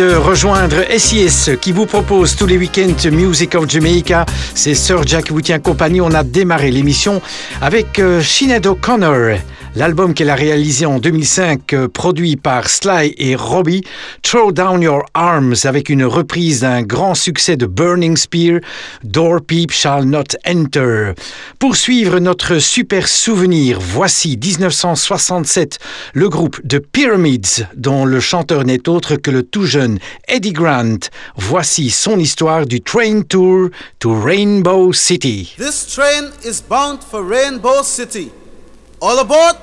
De rejoindre SIS qui vous propose tous les week-ends Music of Jamaica. C'est Sir Jack qui vous tient compagnie. On a démarré l'émission avec euh, Sinead O'Connor. L'album qu'elle a réalisé en 2005, euh, produit par Sly et Robbie, Throw Down Your Arms, avec une reprise d'un grand succès de Burning Spear, Door Peep Shall Not Enter. Pour suivre notre super souvenir, voici 1967, le groupe The Pyramids, dont le chanteur n'est autre que le tout jeune Eddie Grant. Voici son histoire du Train Tour to Rainbow City. This train is bound for Rainbow City. All aboard!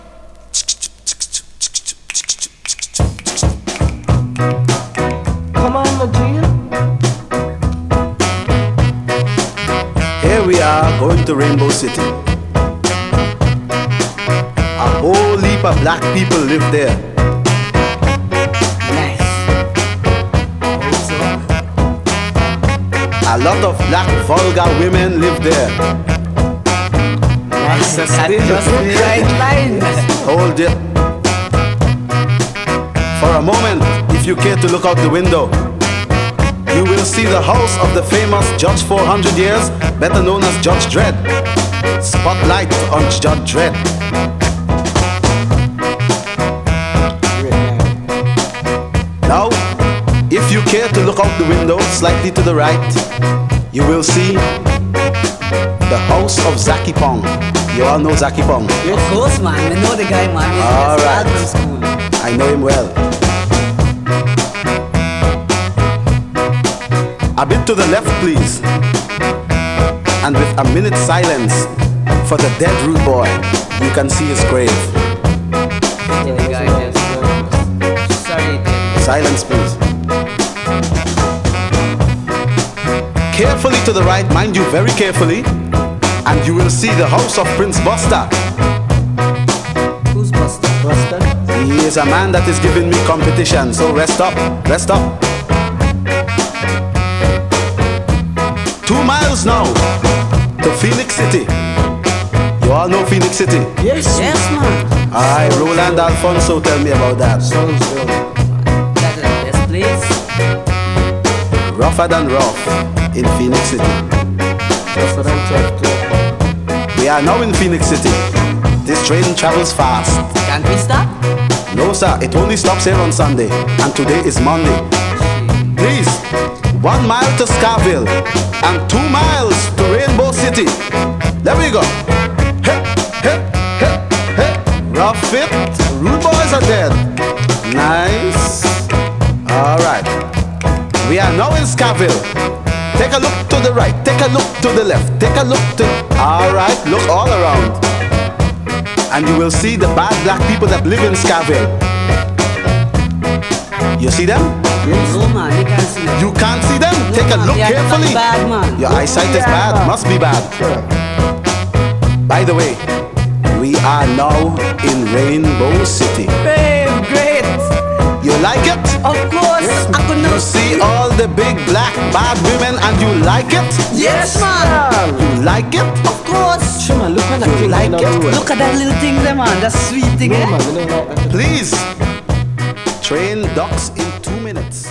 Come on, Majid. Here we are going to Rainbow City. A whole heap of black people live there. Nice. A lot of black vulgar women live there. Hold it. For a moment, if you care to look out the window, you will see the house of the famous Judge 400 years, better known as Judge Dredd. Spotlight on Judge Dredd. Now, if you care to look out the window slightly to the right, you will see the house of Zaki Pong. You all know Zaki Pong? Of course, man. I know the guy, man. He's All right. from school. I know him well. A bit to the left, please. And with a minute's silence for the dead rude boy, you can see his grave. Yeah, guy just. Sorry, Silence, please. To the right, mind you, very carefully, and you will see the house of Prince Buster. Who's Buster? Buster? He is a man that is giving me competition, so rest up, rest up. Two miles now to Phoenix City. You all know Phoenix City? Yes. Yes, man. Aye, Roland Alphonso, tell me about that. Sounds good. That is the best place. Rougher than rough in Phoenix City. That's what I'm talking to. We are now in Phoenix City. This train travels fast. Can't we stop? No, sir, it only stops here on Sunday, and today is Monday. Please, one mile to Skaville and two miles to Rainbow City. There we go. Hey, hey, hey, hey. Rough it. Rude boys are dead. Nice. All right. We are now in Skaville. Take a look to the right. Take a look to the left. Take a look to. All right. Look all around. And you will see the bad black people that live in Skaville. You see them? No, oh man. You can't see that. You can't see them? No, Take a look carefully. bad, man. Your eyesight is bad. Must be bad. By the way, we are now in Rainbow City. Great. You like it? Of course. I could You not see all the big black bad women and you like it? Yes, man. You like it? Of course. Sure, man, look at that You thing like in it? Look at that little thing there, man. That sweet thing, No, eh? man, we don't. Please. Train docks in two minutes.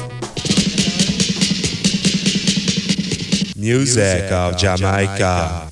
Music of Jamaica. Oh,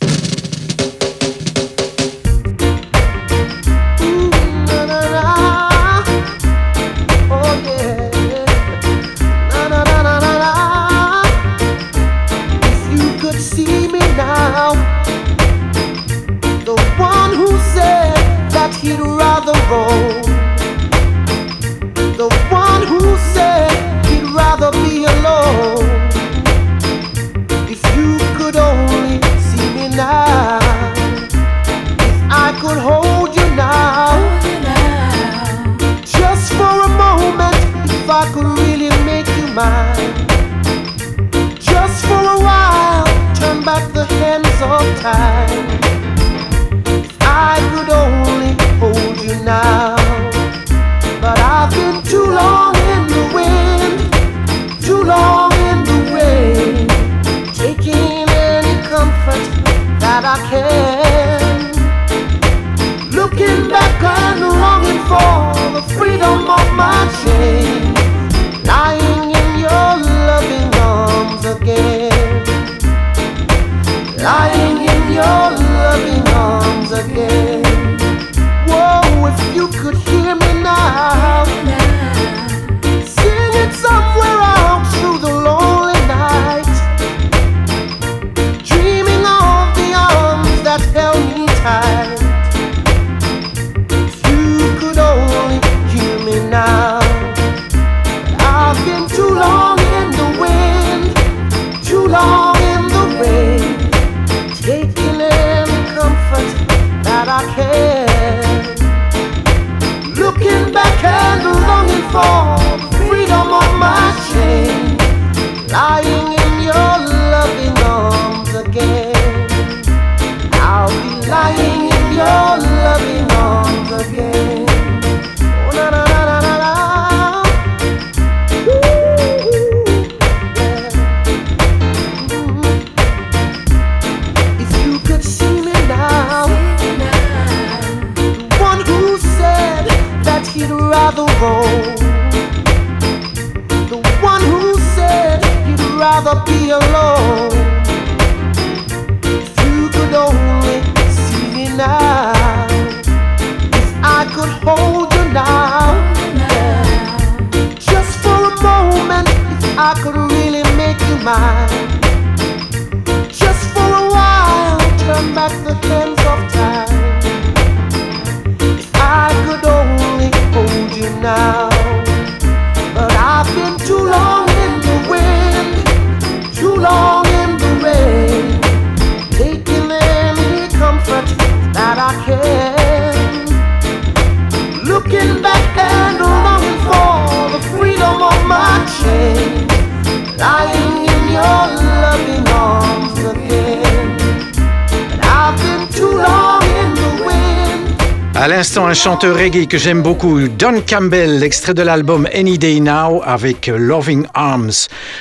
un chanteur reggae que j'aime beaucoup, Don Campbell, extrait de l'album Any Day Now avec Loving Arms.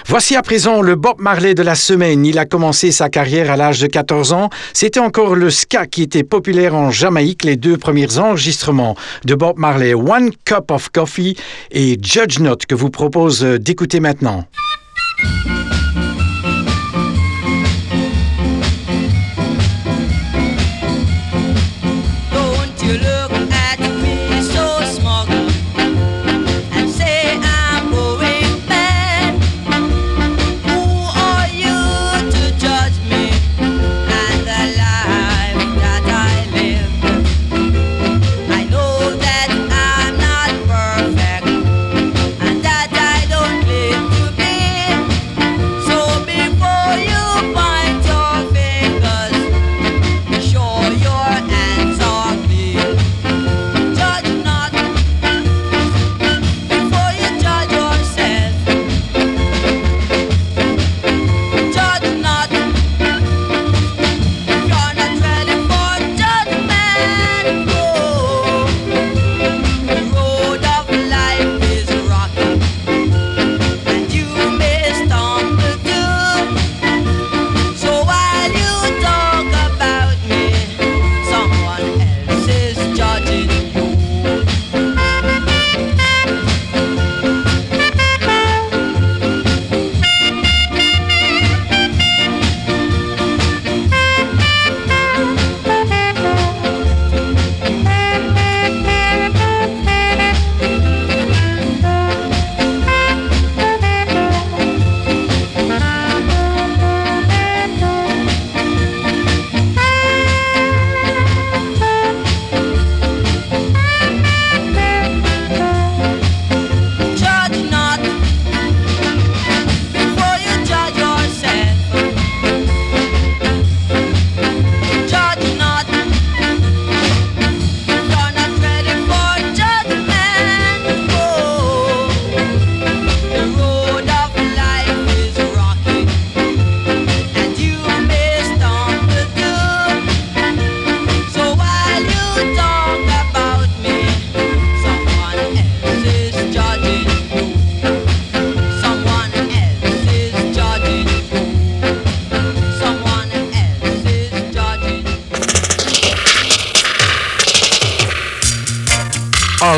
Voici à présent le Bob Marley de la semaine. Il a commencé sa carrière à l'âge de 14 ans. C'était encore le ska qui était populaire en Jamaïque, les deux premiers enregistrements de Bob Marley, One Cup of Coffee et Judge Not, que vous propose d'écouter maintenant.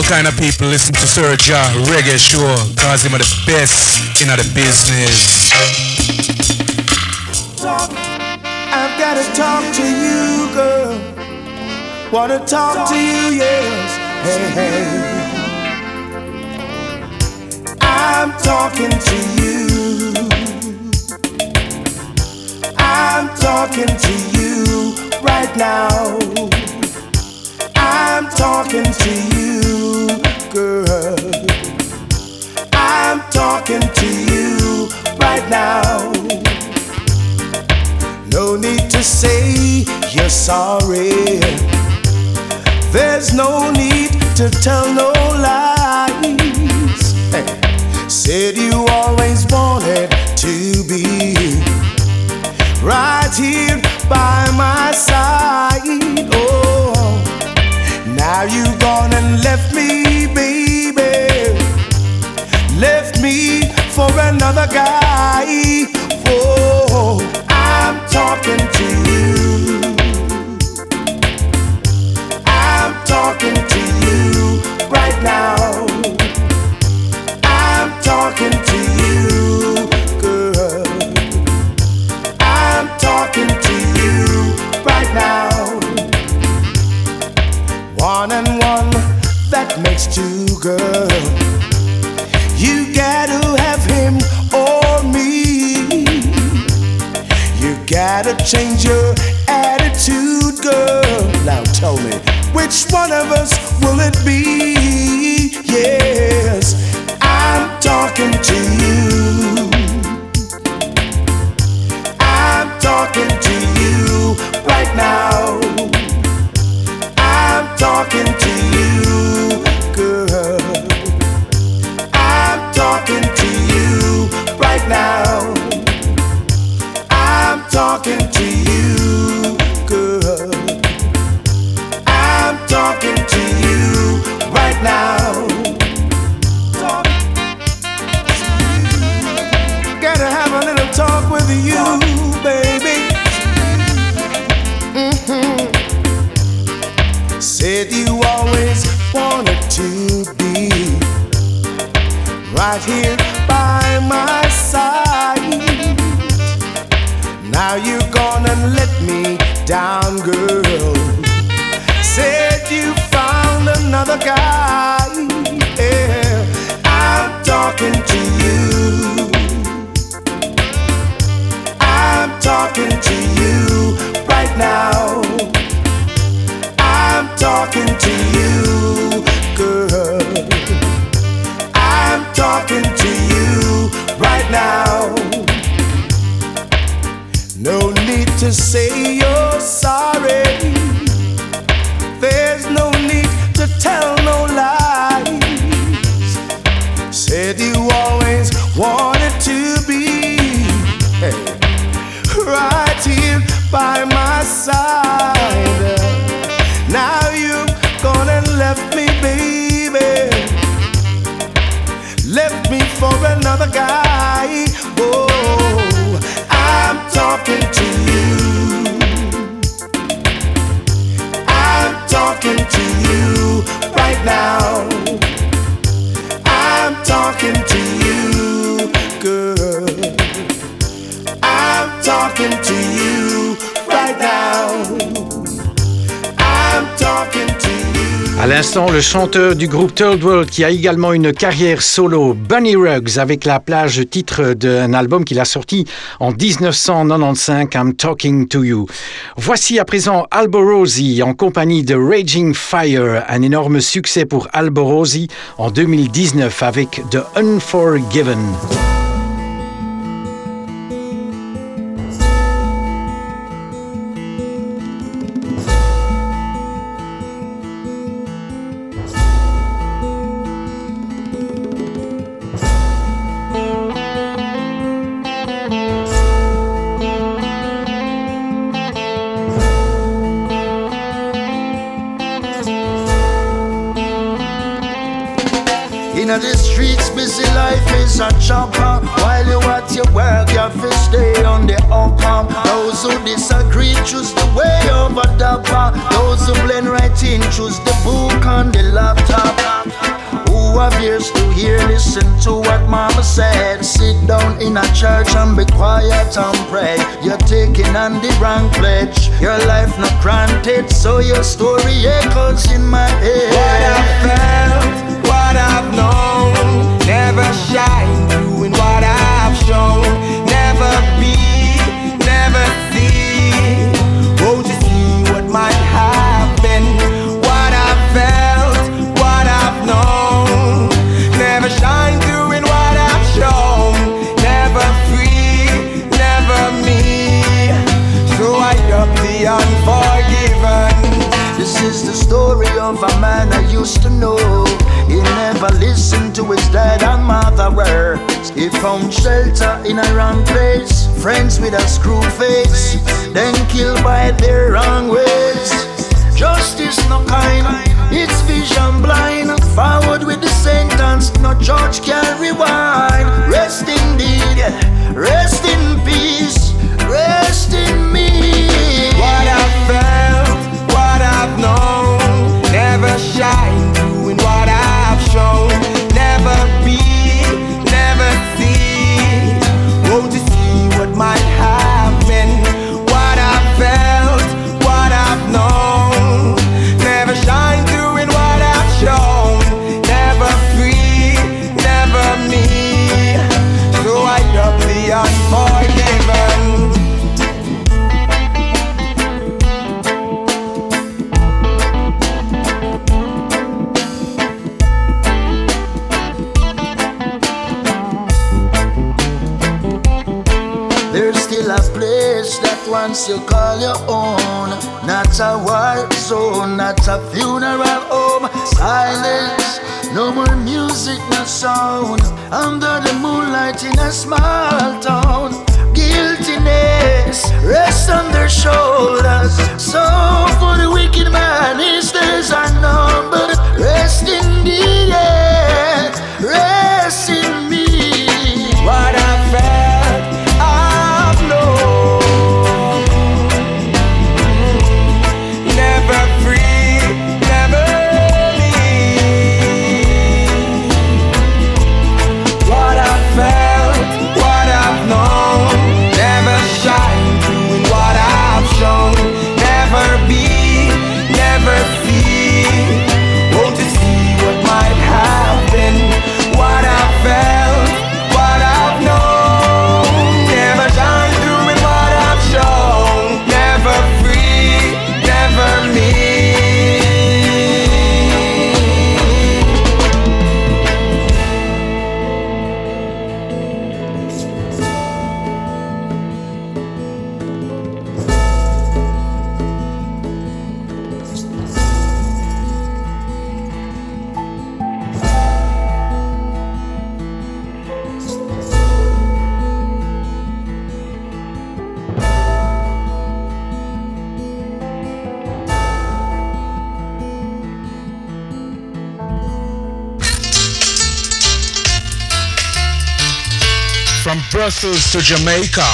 Kind of people listen to Ja Reggae Show cause him are the best in the business. talk. I've gotta talk to you, girl. Wanna talk to you, yes. Hey, hey. I'm talking to you. I'm talking to you right now. I'm talking to you, girl. I'm talking to you right now. No need to say you're sorry. There's no need to tell no lies. Hey. Said you always wanted to be right here by my side. Oh, now you've gone and left me, baby. Left me for another guy. Whoa, I'm talking to you. I'm talking to you right now. I'm talking to you, girl. You gotta have him or me. You gotta change your attitude, girl. Now tell me, which one of us will it be? Yes, I'm talking to you. I'm talking to you right now. I'm talking to you, now. I'm talking to you, girl. I'm talking to you right now. Gotta have a little talk with you, baby. Mhm. Said you always wanted to be right here by my Now you're gonna let me down, girl. Said you found another guy. Yeah, I'm talking to you. I'm talking to you right now. I'm talking to you, girl. I'm talking to you right now. To say you're sorry. There's no need to tell no lies. Said you always wanted to be right here by my side. Now you've l'instant, le chanteur du groupe Third World qui a également une carrière solo, Bunny Ruggs, avec la plage titre d'un album qu'il a sorti en 1995, I'm Talking to You. Voici à présent Alborosi en compagnie de Raging Fire, un énorme succès pour Alborosi en 2019 avec The Unforgiven. He found shelter in a wrong place. Friends with a screw face, then killed by their wrong ways. Justice no kind, it's vision blind. Forward with the sentence, no judge can rewind. Rest indeed, rest in peace, rest in me. You call your own. Not a war zone, not a funeral home. Silence, no more music, no sound. Under the moonlight in a small town. Guiltiness rests on their shoulders. So for the wicked man, his days are numbered. Rest in the air, to Jamaica,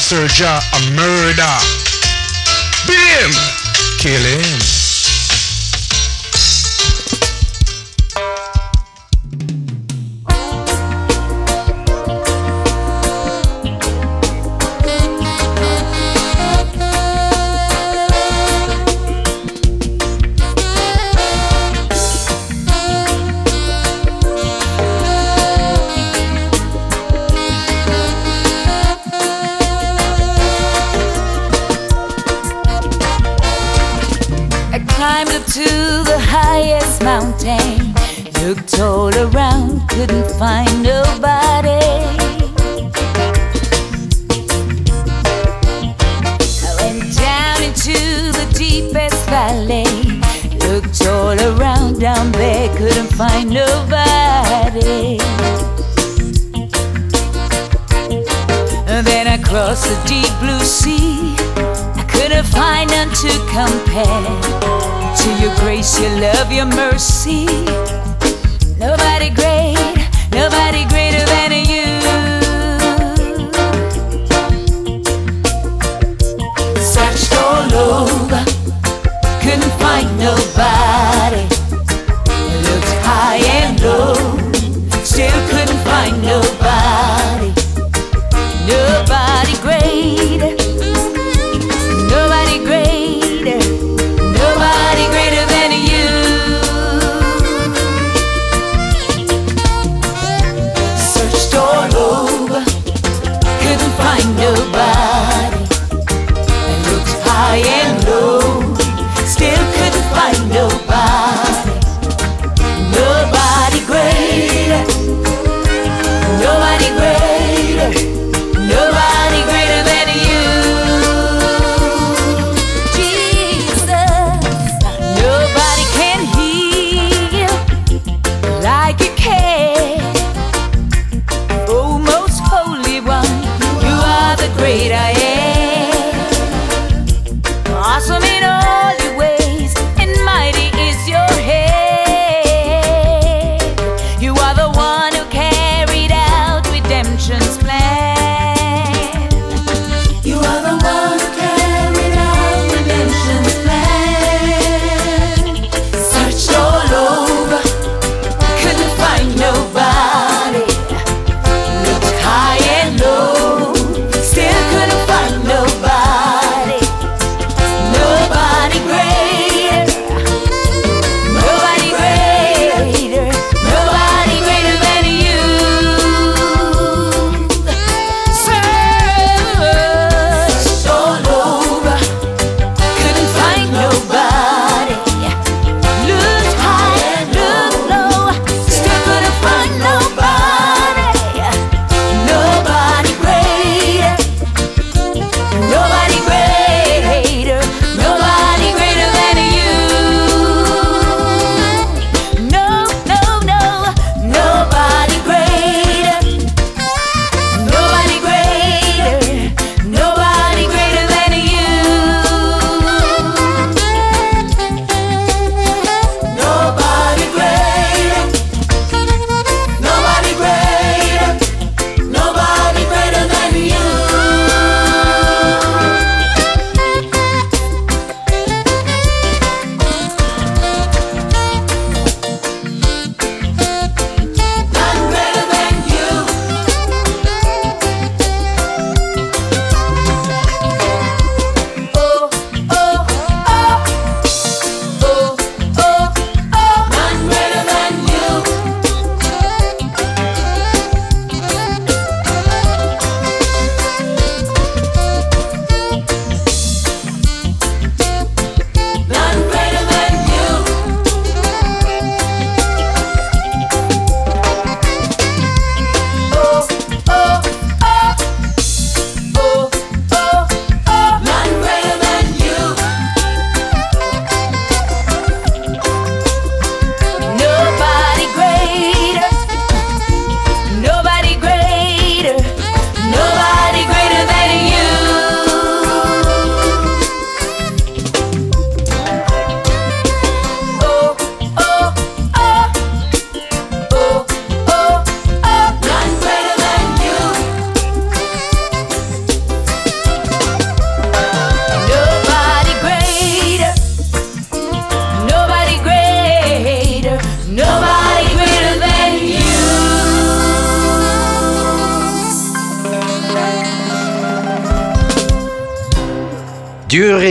Serja a murder. Beat him, kill him. Looked all around, couldn't find nobody. I went down into the deepest valley. Looked all around down there, couldn't find nobody. And then I crossed the deep blue sea. I couldn't find none to compare to your grace, your love, your mercy. Great,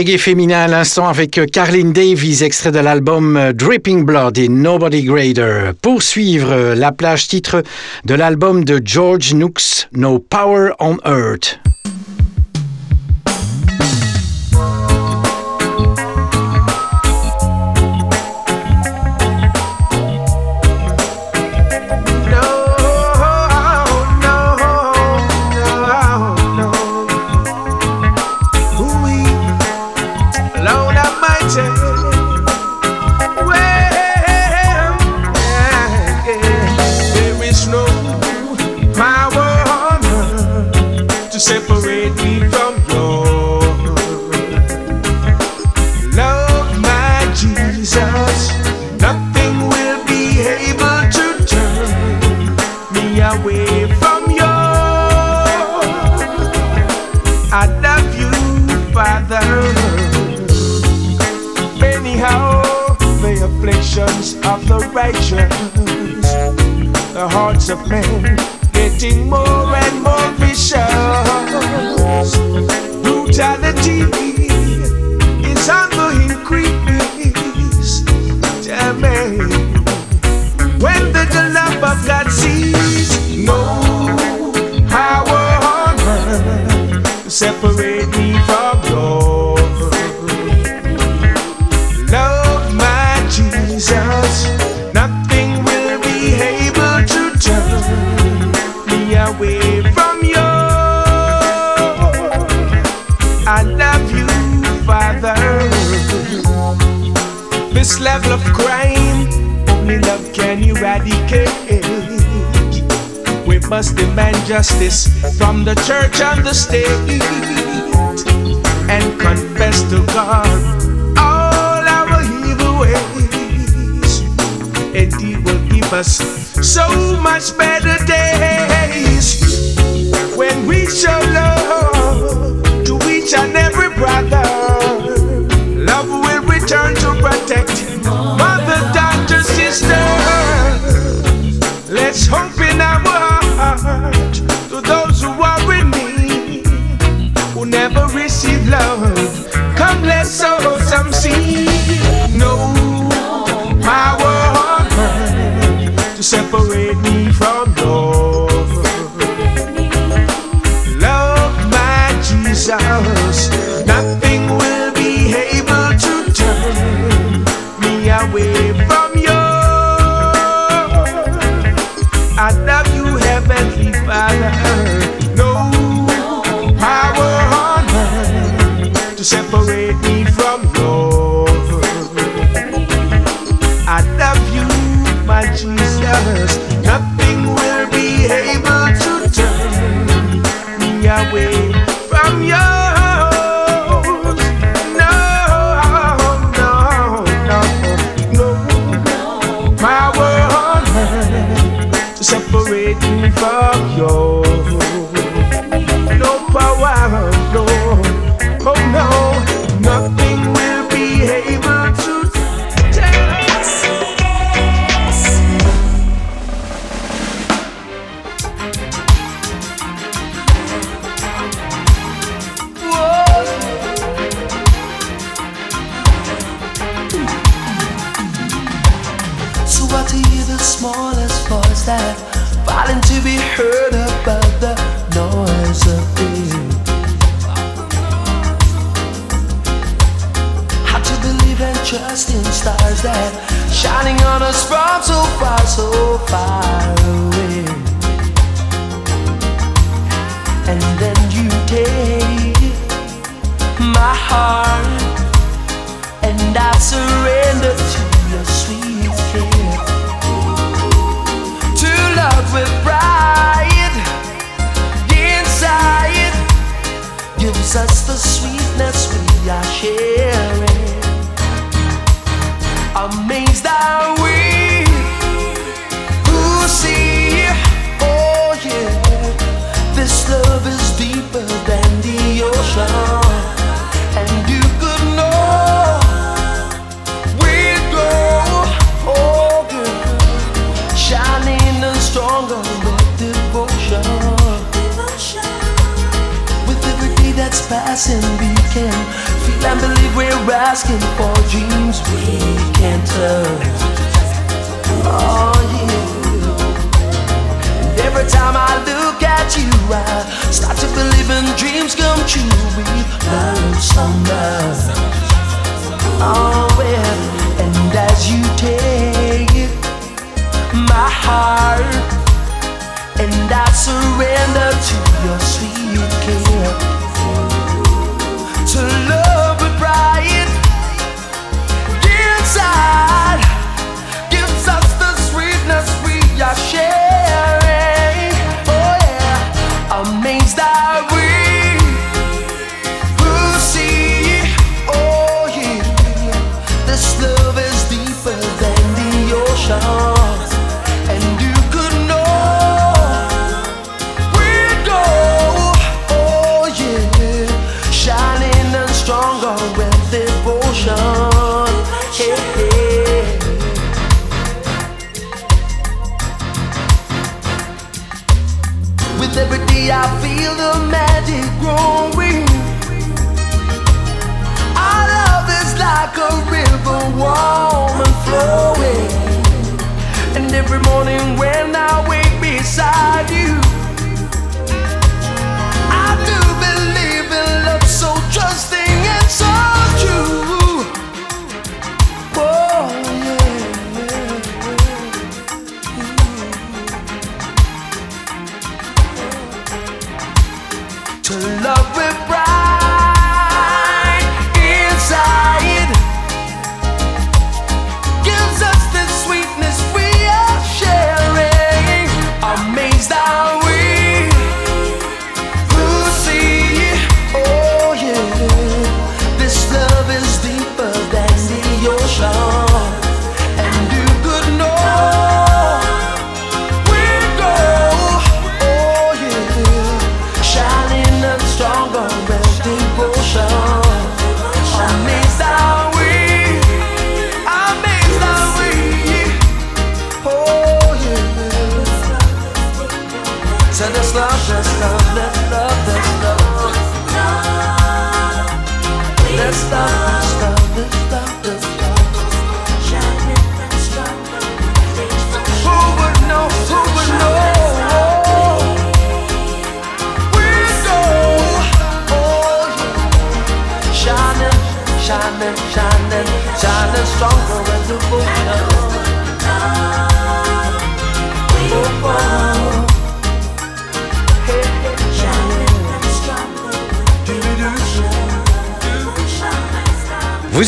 reggae féminin à l'instant avec euh, Carlin Davies, extrait de l'album euh, Dripping Blood et Nobody Greater. Poursuivre euh, la plage titre de l'album de George Nooks, No Power on Earth. the hearts of men getting more and more vicious. Brutality is on the increase. Amen. When the love of God sees no power on earth separate. Justice from the church and the state and confess to God all our evil ways. Indeed, will give us so much better days when we show love to each and every brother. Love will return to protect receive love. Come, let's sow some seed. No power on earth to separate passing, we can feel and believe we're asking for dreams we can't touch. Oh yeah. And every time I look at you, I start to believe in dreams come true. We learn so much. Oh well, and as you take my heart, and I surrender to your sweet care, to love with pride inside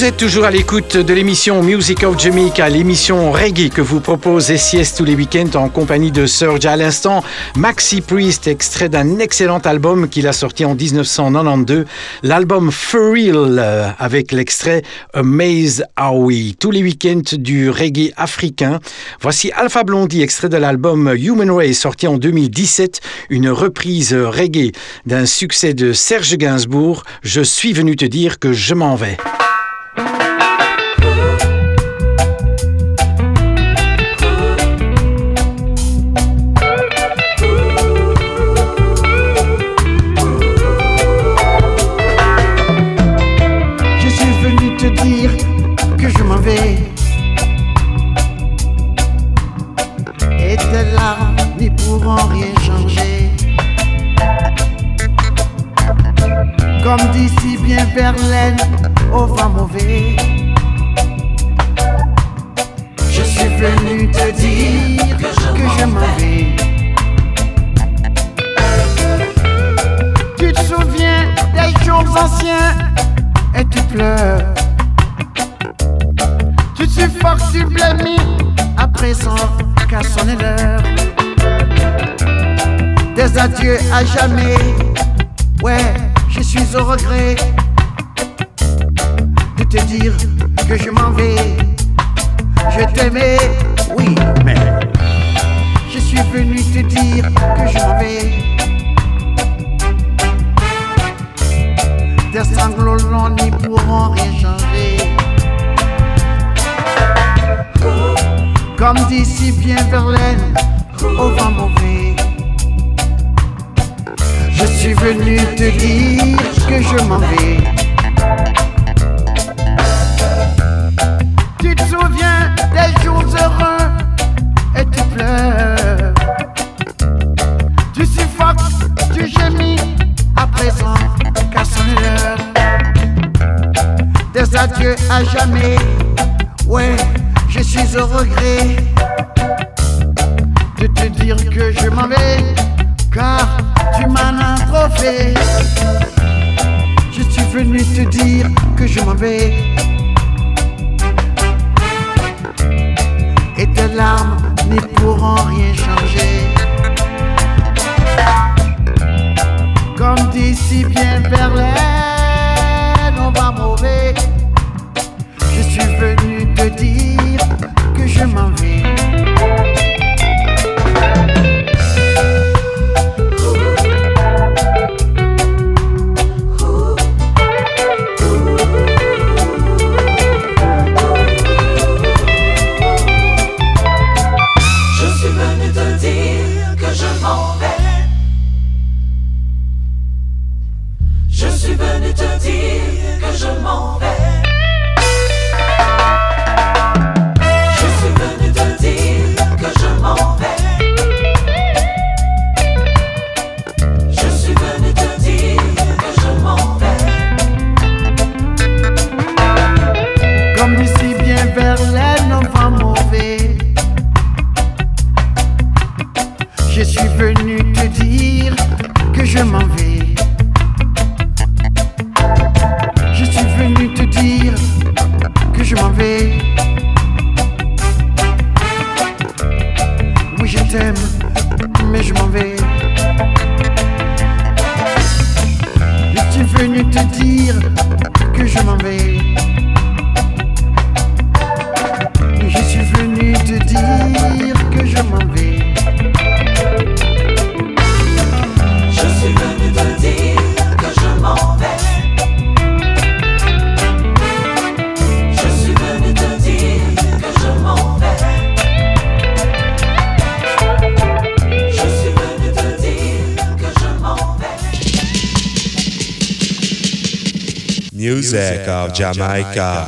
Vous êtes toujours à l'écoute de l'émission Music of Jamaica, l'émission reggae que vous propose SIS tous les week-ends en compagnie de Surge. À l'instant, Maxi Priest, extrait d'un excellent album qu'il a sorti en 1992, l'album For Real, euh, avec l'extrait Amaze Are We. Tous les week-ends du reggae africain. Voici Alpha Blondie, extrait de l'album Human Race, sorti en 2017, une reprise reggae d'un succès de Serge Gainsbourg. Je suis venu te dire que je m'en vais. Des à jamais, ouais, je suis au regret de te dire que je m'en vais. Je t'aimais, oui, mais je suis venu te dire que je m'en vais. Tes sanglots longs n'y pourront rien changer. Comme dit si bien Verlaine, au vent mauvais. Je suis venu te dire que je m'en vais. Tu te souviens des jours heureux et tu pleures. Tu suffoques, tu gémis à présent, car c'est l'heure. Des adieux à jamais, ouais, je suis au regret de te dire que je m'en vais, car tu m'en as trop. Je suis venu te dire que je m'en vais. Et tes larmes n'y pourront rien changer. Comme dit si bien Jamaica.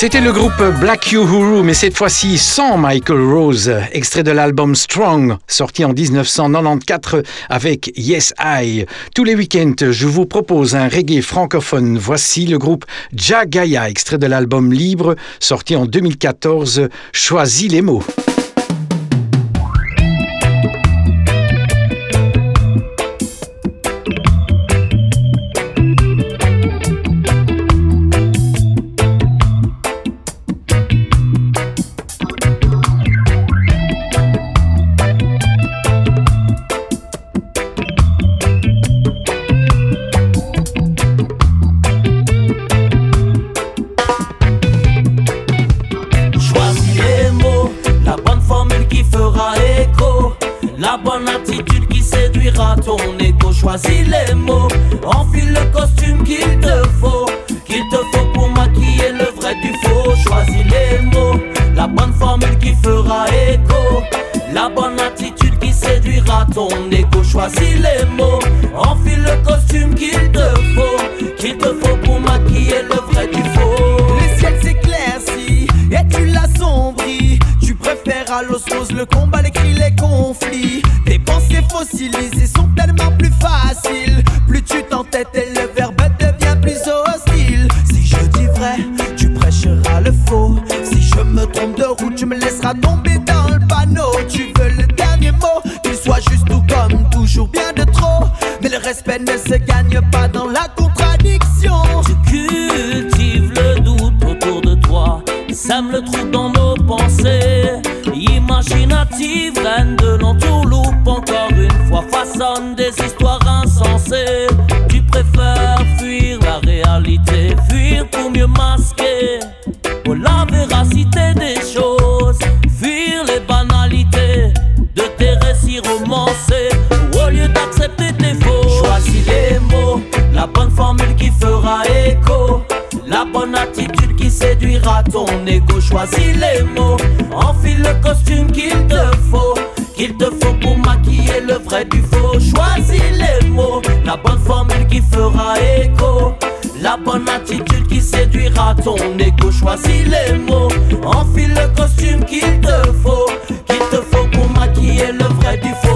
C'était le groupe Black Uhuru, mais cette fois-ci sans Michael Rose, extrait de l'album Strong, sorti en 1994 avec Yes I. Tous les week-ends, je vous propose un reggae francophone. Voici le groupe Jagaya, extrait de l'album Libre, sorti en 2014. Choisis les mots. qu'il te faut, qu'il te faut pour maquiller le vrai du faux. Choisis les mots, la bonne formule qui fera écho, la bonne attitude qui séduira ton écho. Choisis les mots, enfile le costume qu'il te faut, qu'il te faut pour maquiller le vrai du faux. Le ciel s'éclaircit et tu l'assombris. Tu préfères à l'osmose le combat, les cris, les conflits. Tes pensées fossilisées t'as tombé dans le panneau. Tu veux le dernier mot, qu'il soit juste ou comme toujours bien de trop. Mais le respect ne se gagne pas dans la cour choisis les mots, enfile le costume qu'il te faut, qu'il te faut pour maquiller le vrai du faux. Choisis les mots, la bonne formule qui fera écho, la bonne attitude qui séduira ton égo. Choisis les mots, enfile le costume qu'il te faut, qu'il te faut pour maquiller le vrai du faux.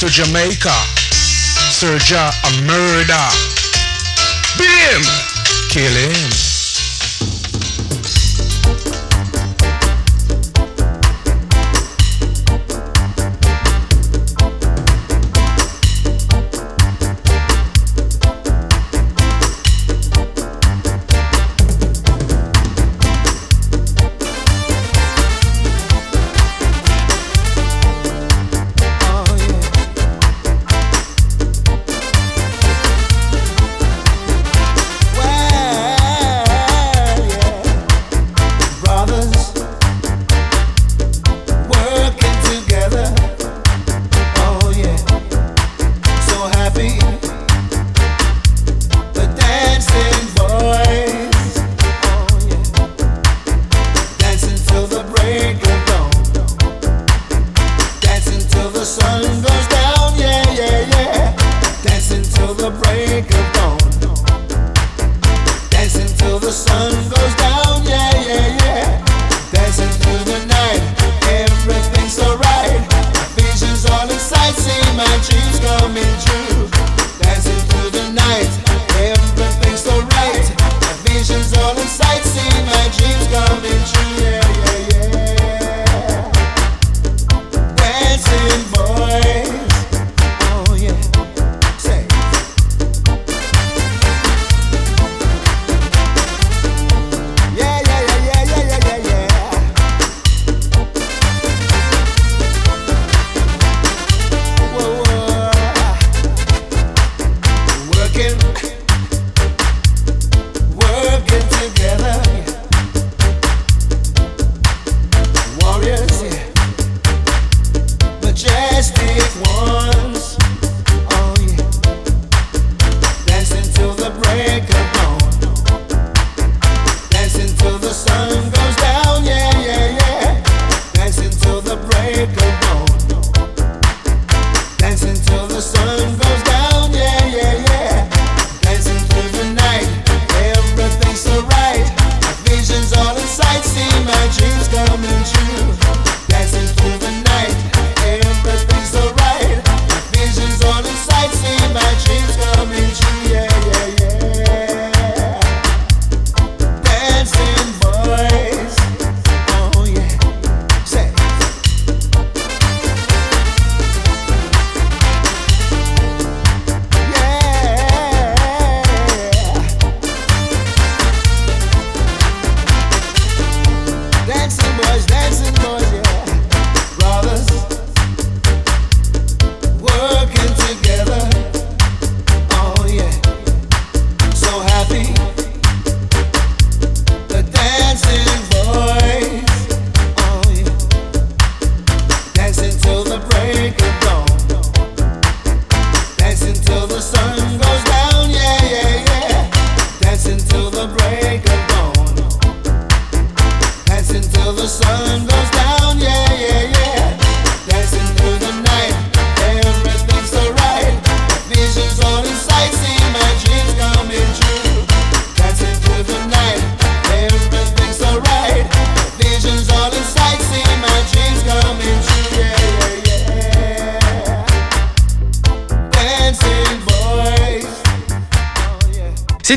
To Jamaica. Serja a murder. Beat him. Kill him.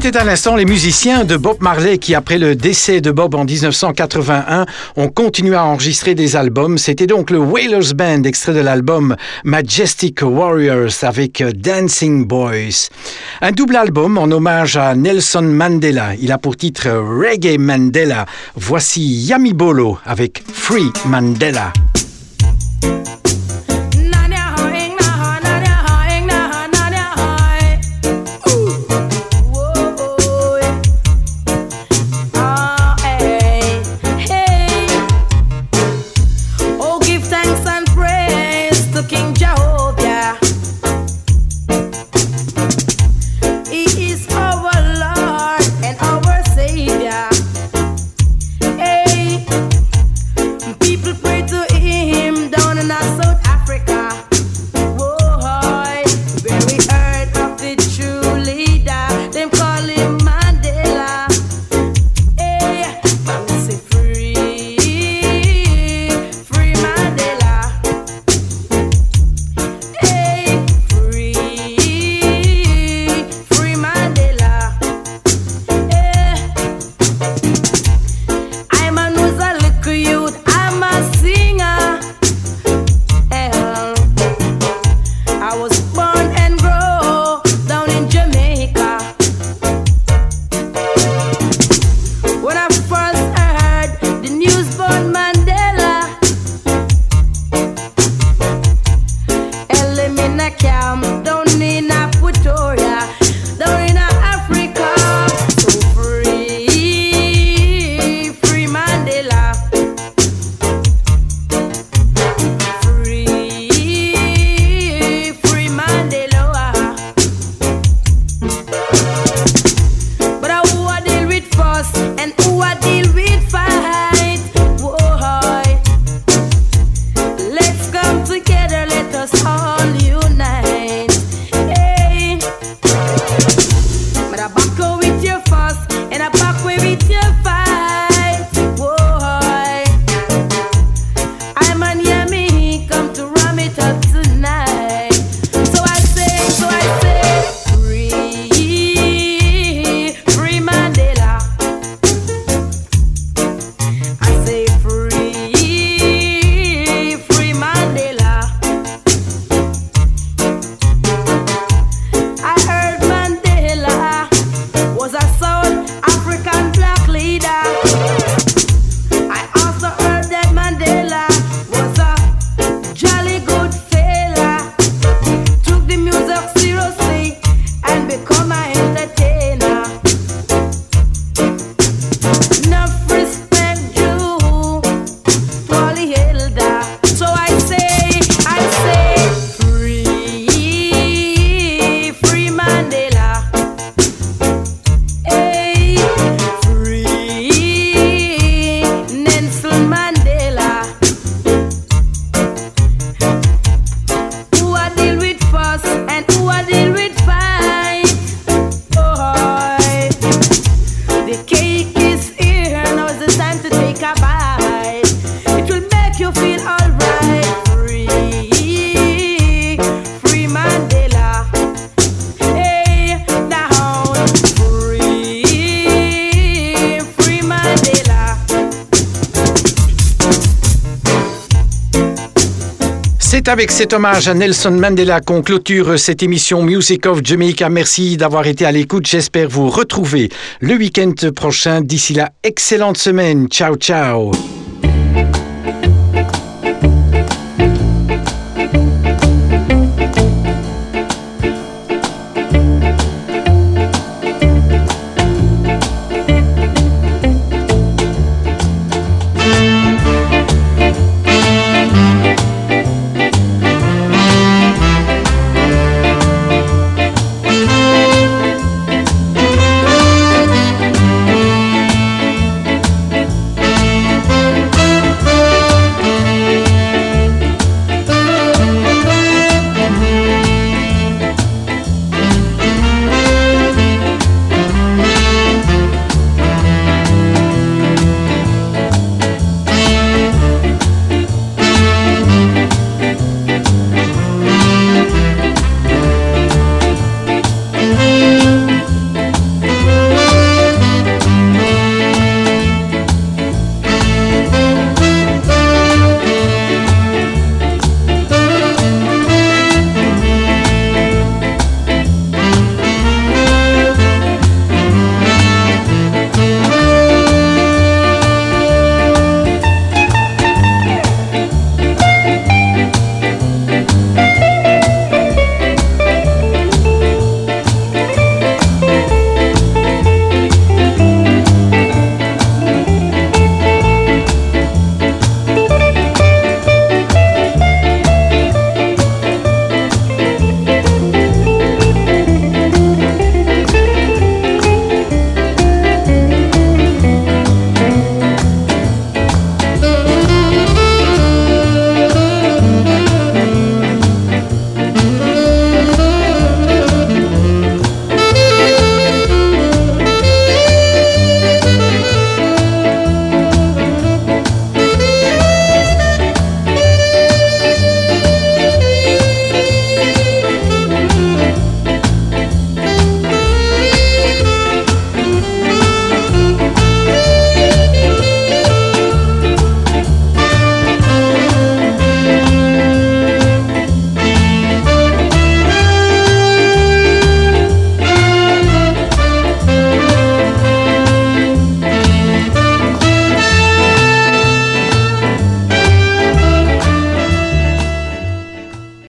C'était à l'instant les musiciens de Bob Marley qui, après le décès de Bob en 1981, ont continué à enregistrer des albums. C'était donc le Whalers Band, extrait de l'album Majestic Warriors avec Dancing Boys. Un double album en hommage à Nelson Mandela. Il a pour titre Reggae Mandela. Voici Yami Bolo avec Free Mandela. Avec cet hommage à Nelson Mandela qu'on clôture cette émission Music of Jamaica. Merci d'avoir été à l'écoute. J'espère vous retrouver le week-end prochain. D'ici là, excellente semaine. Ciao, ciao.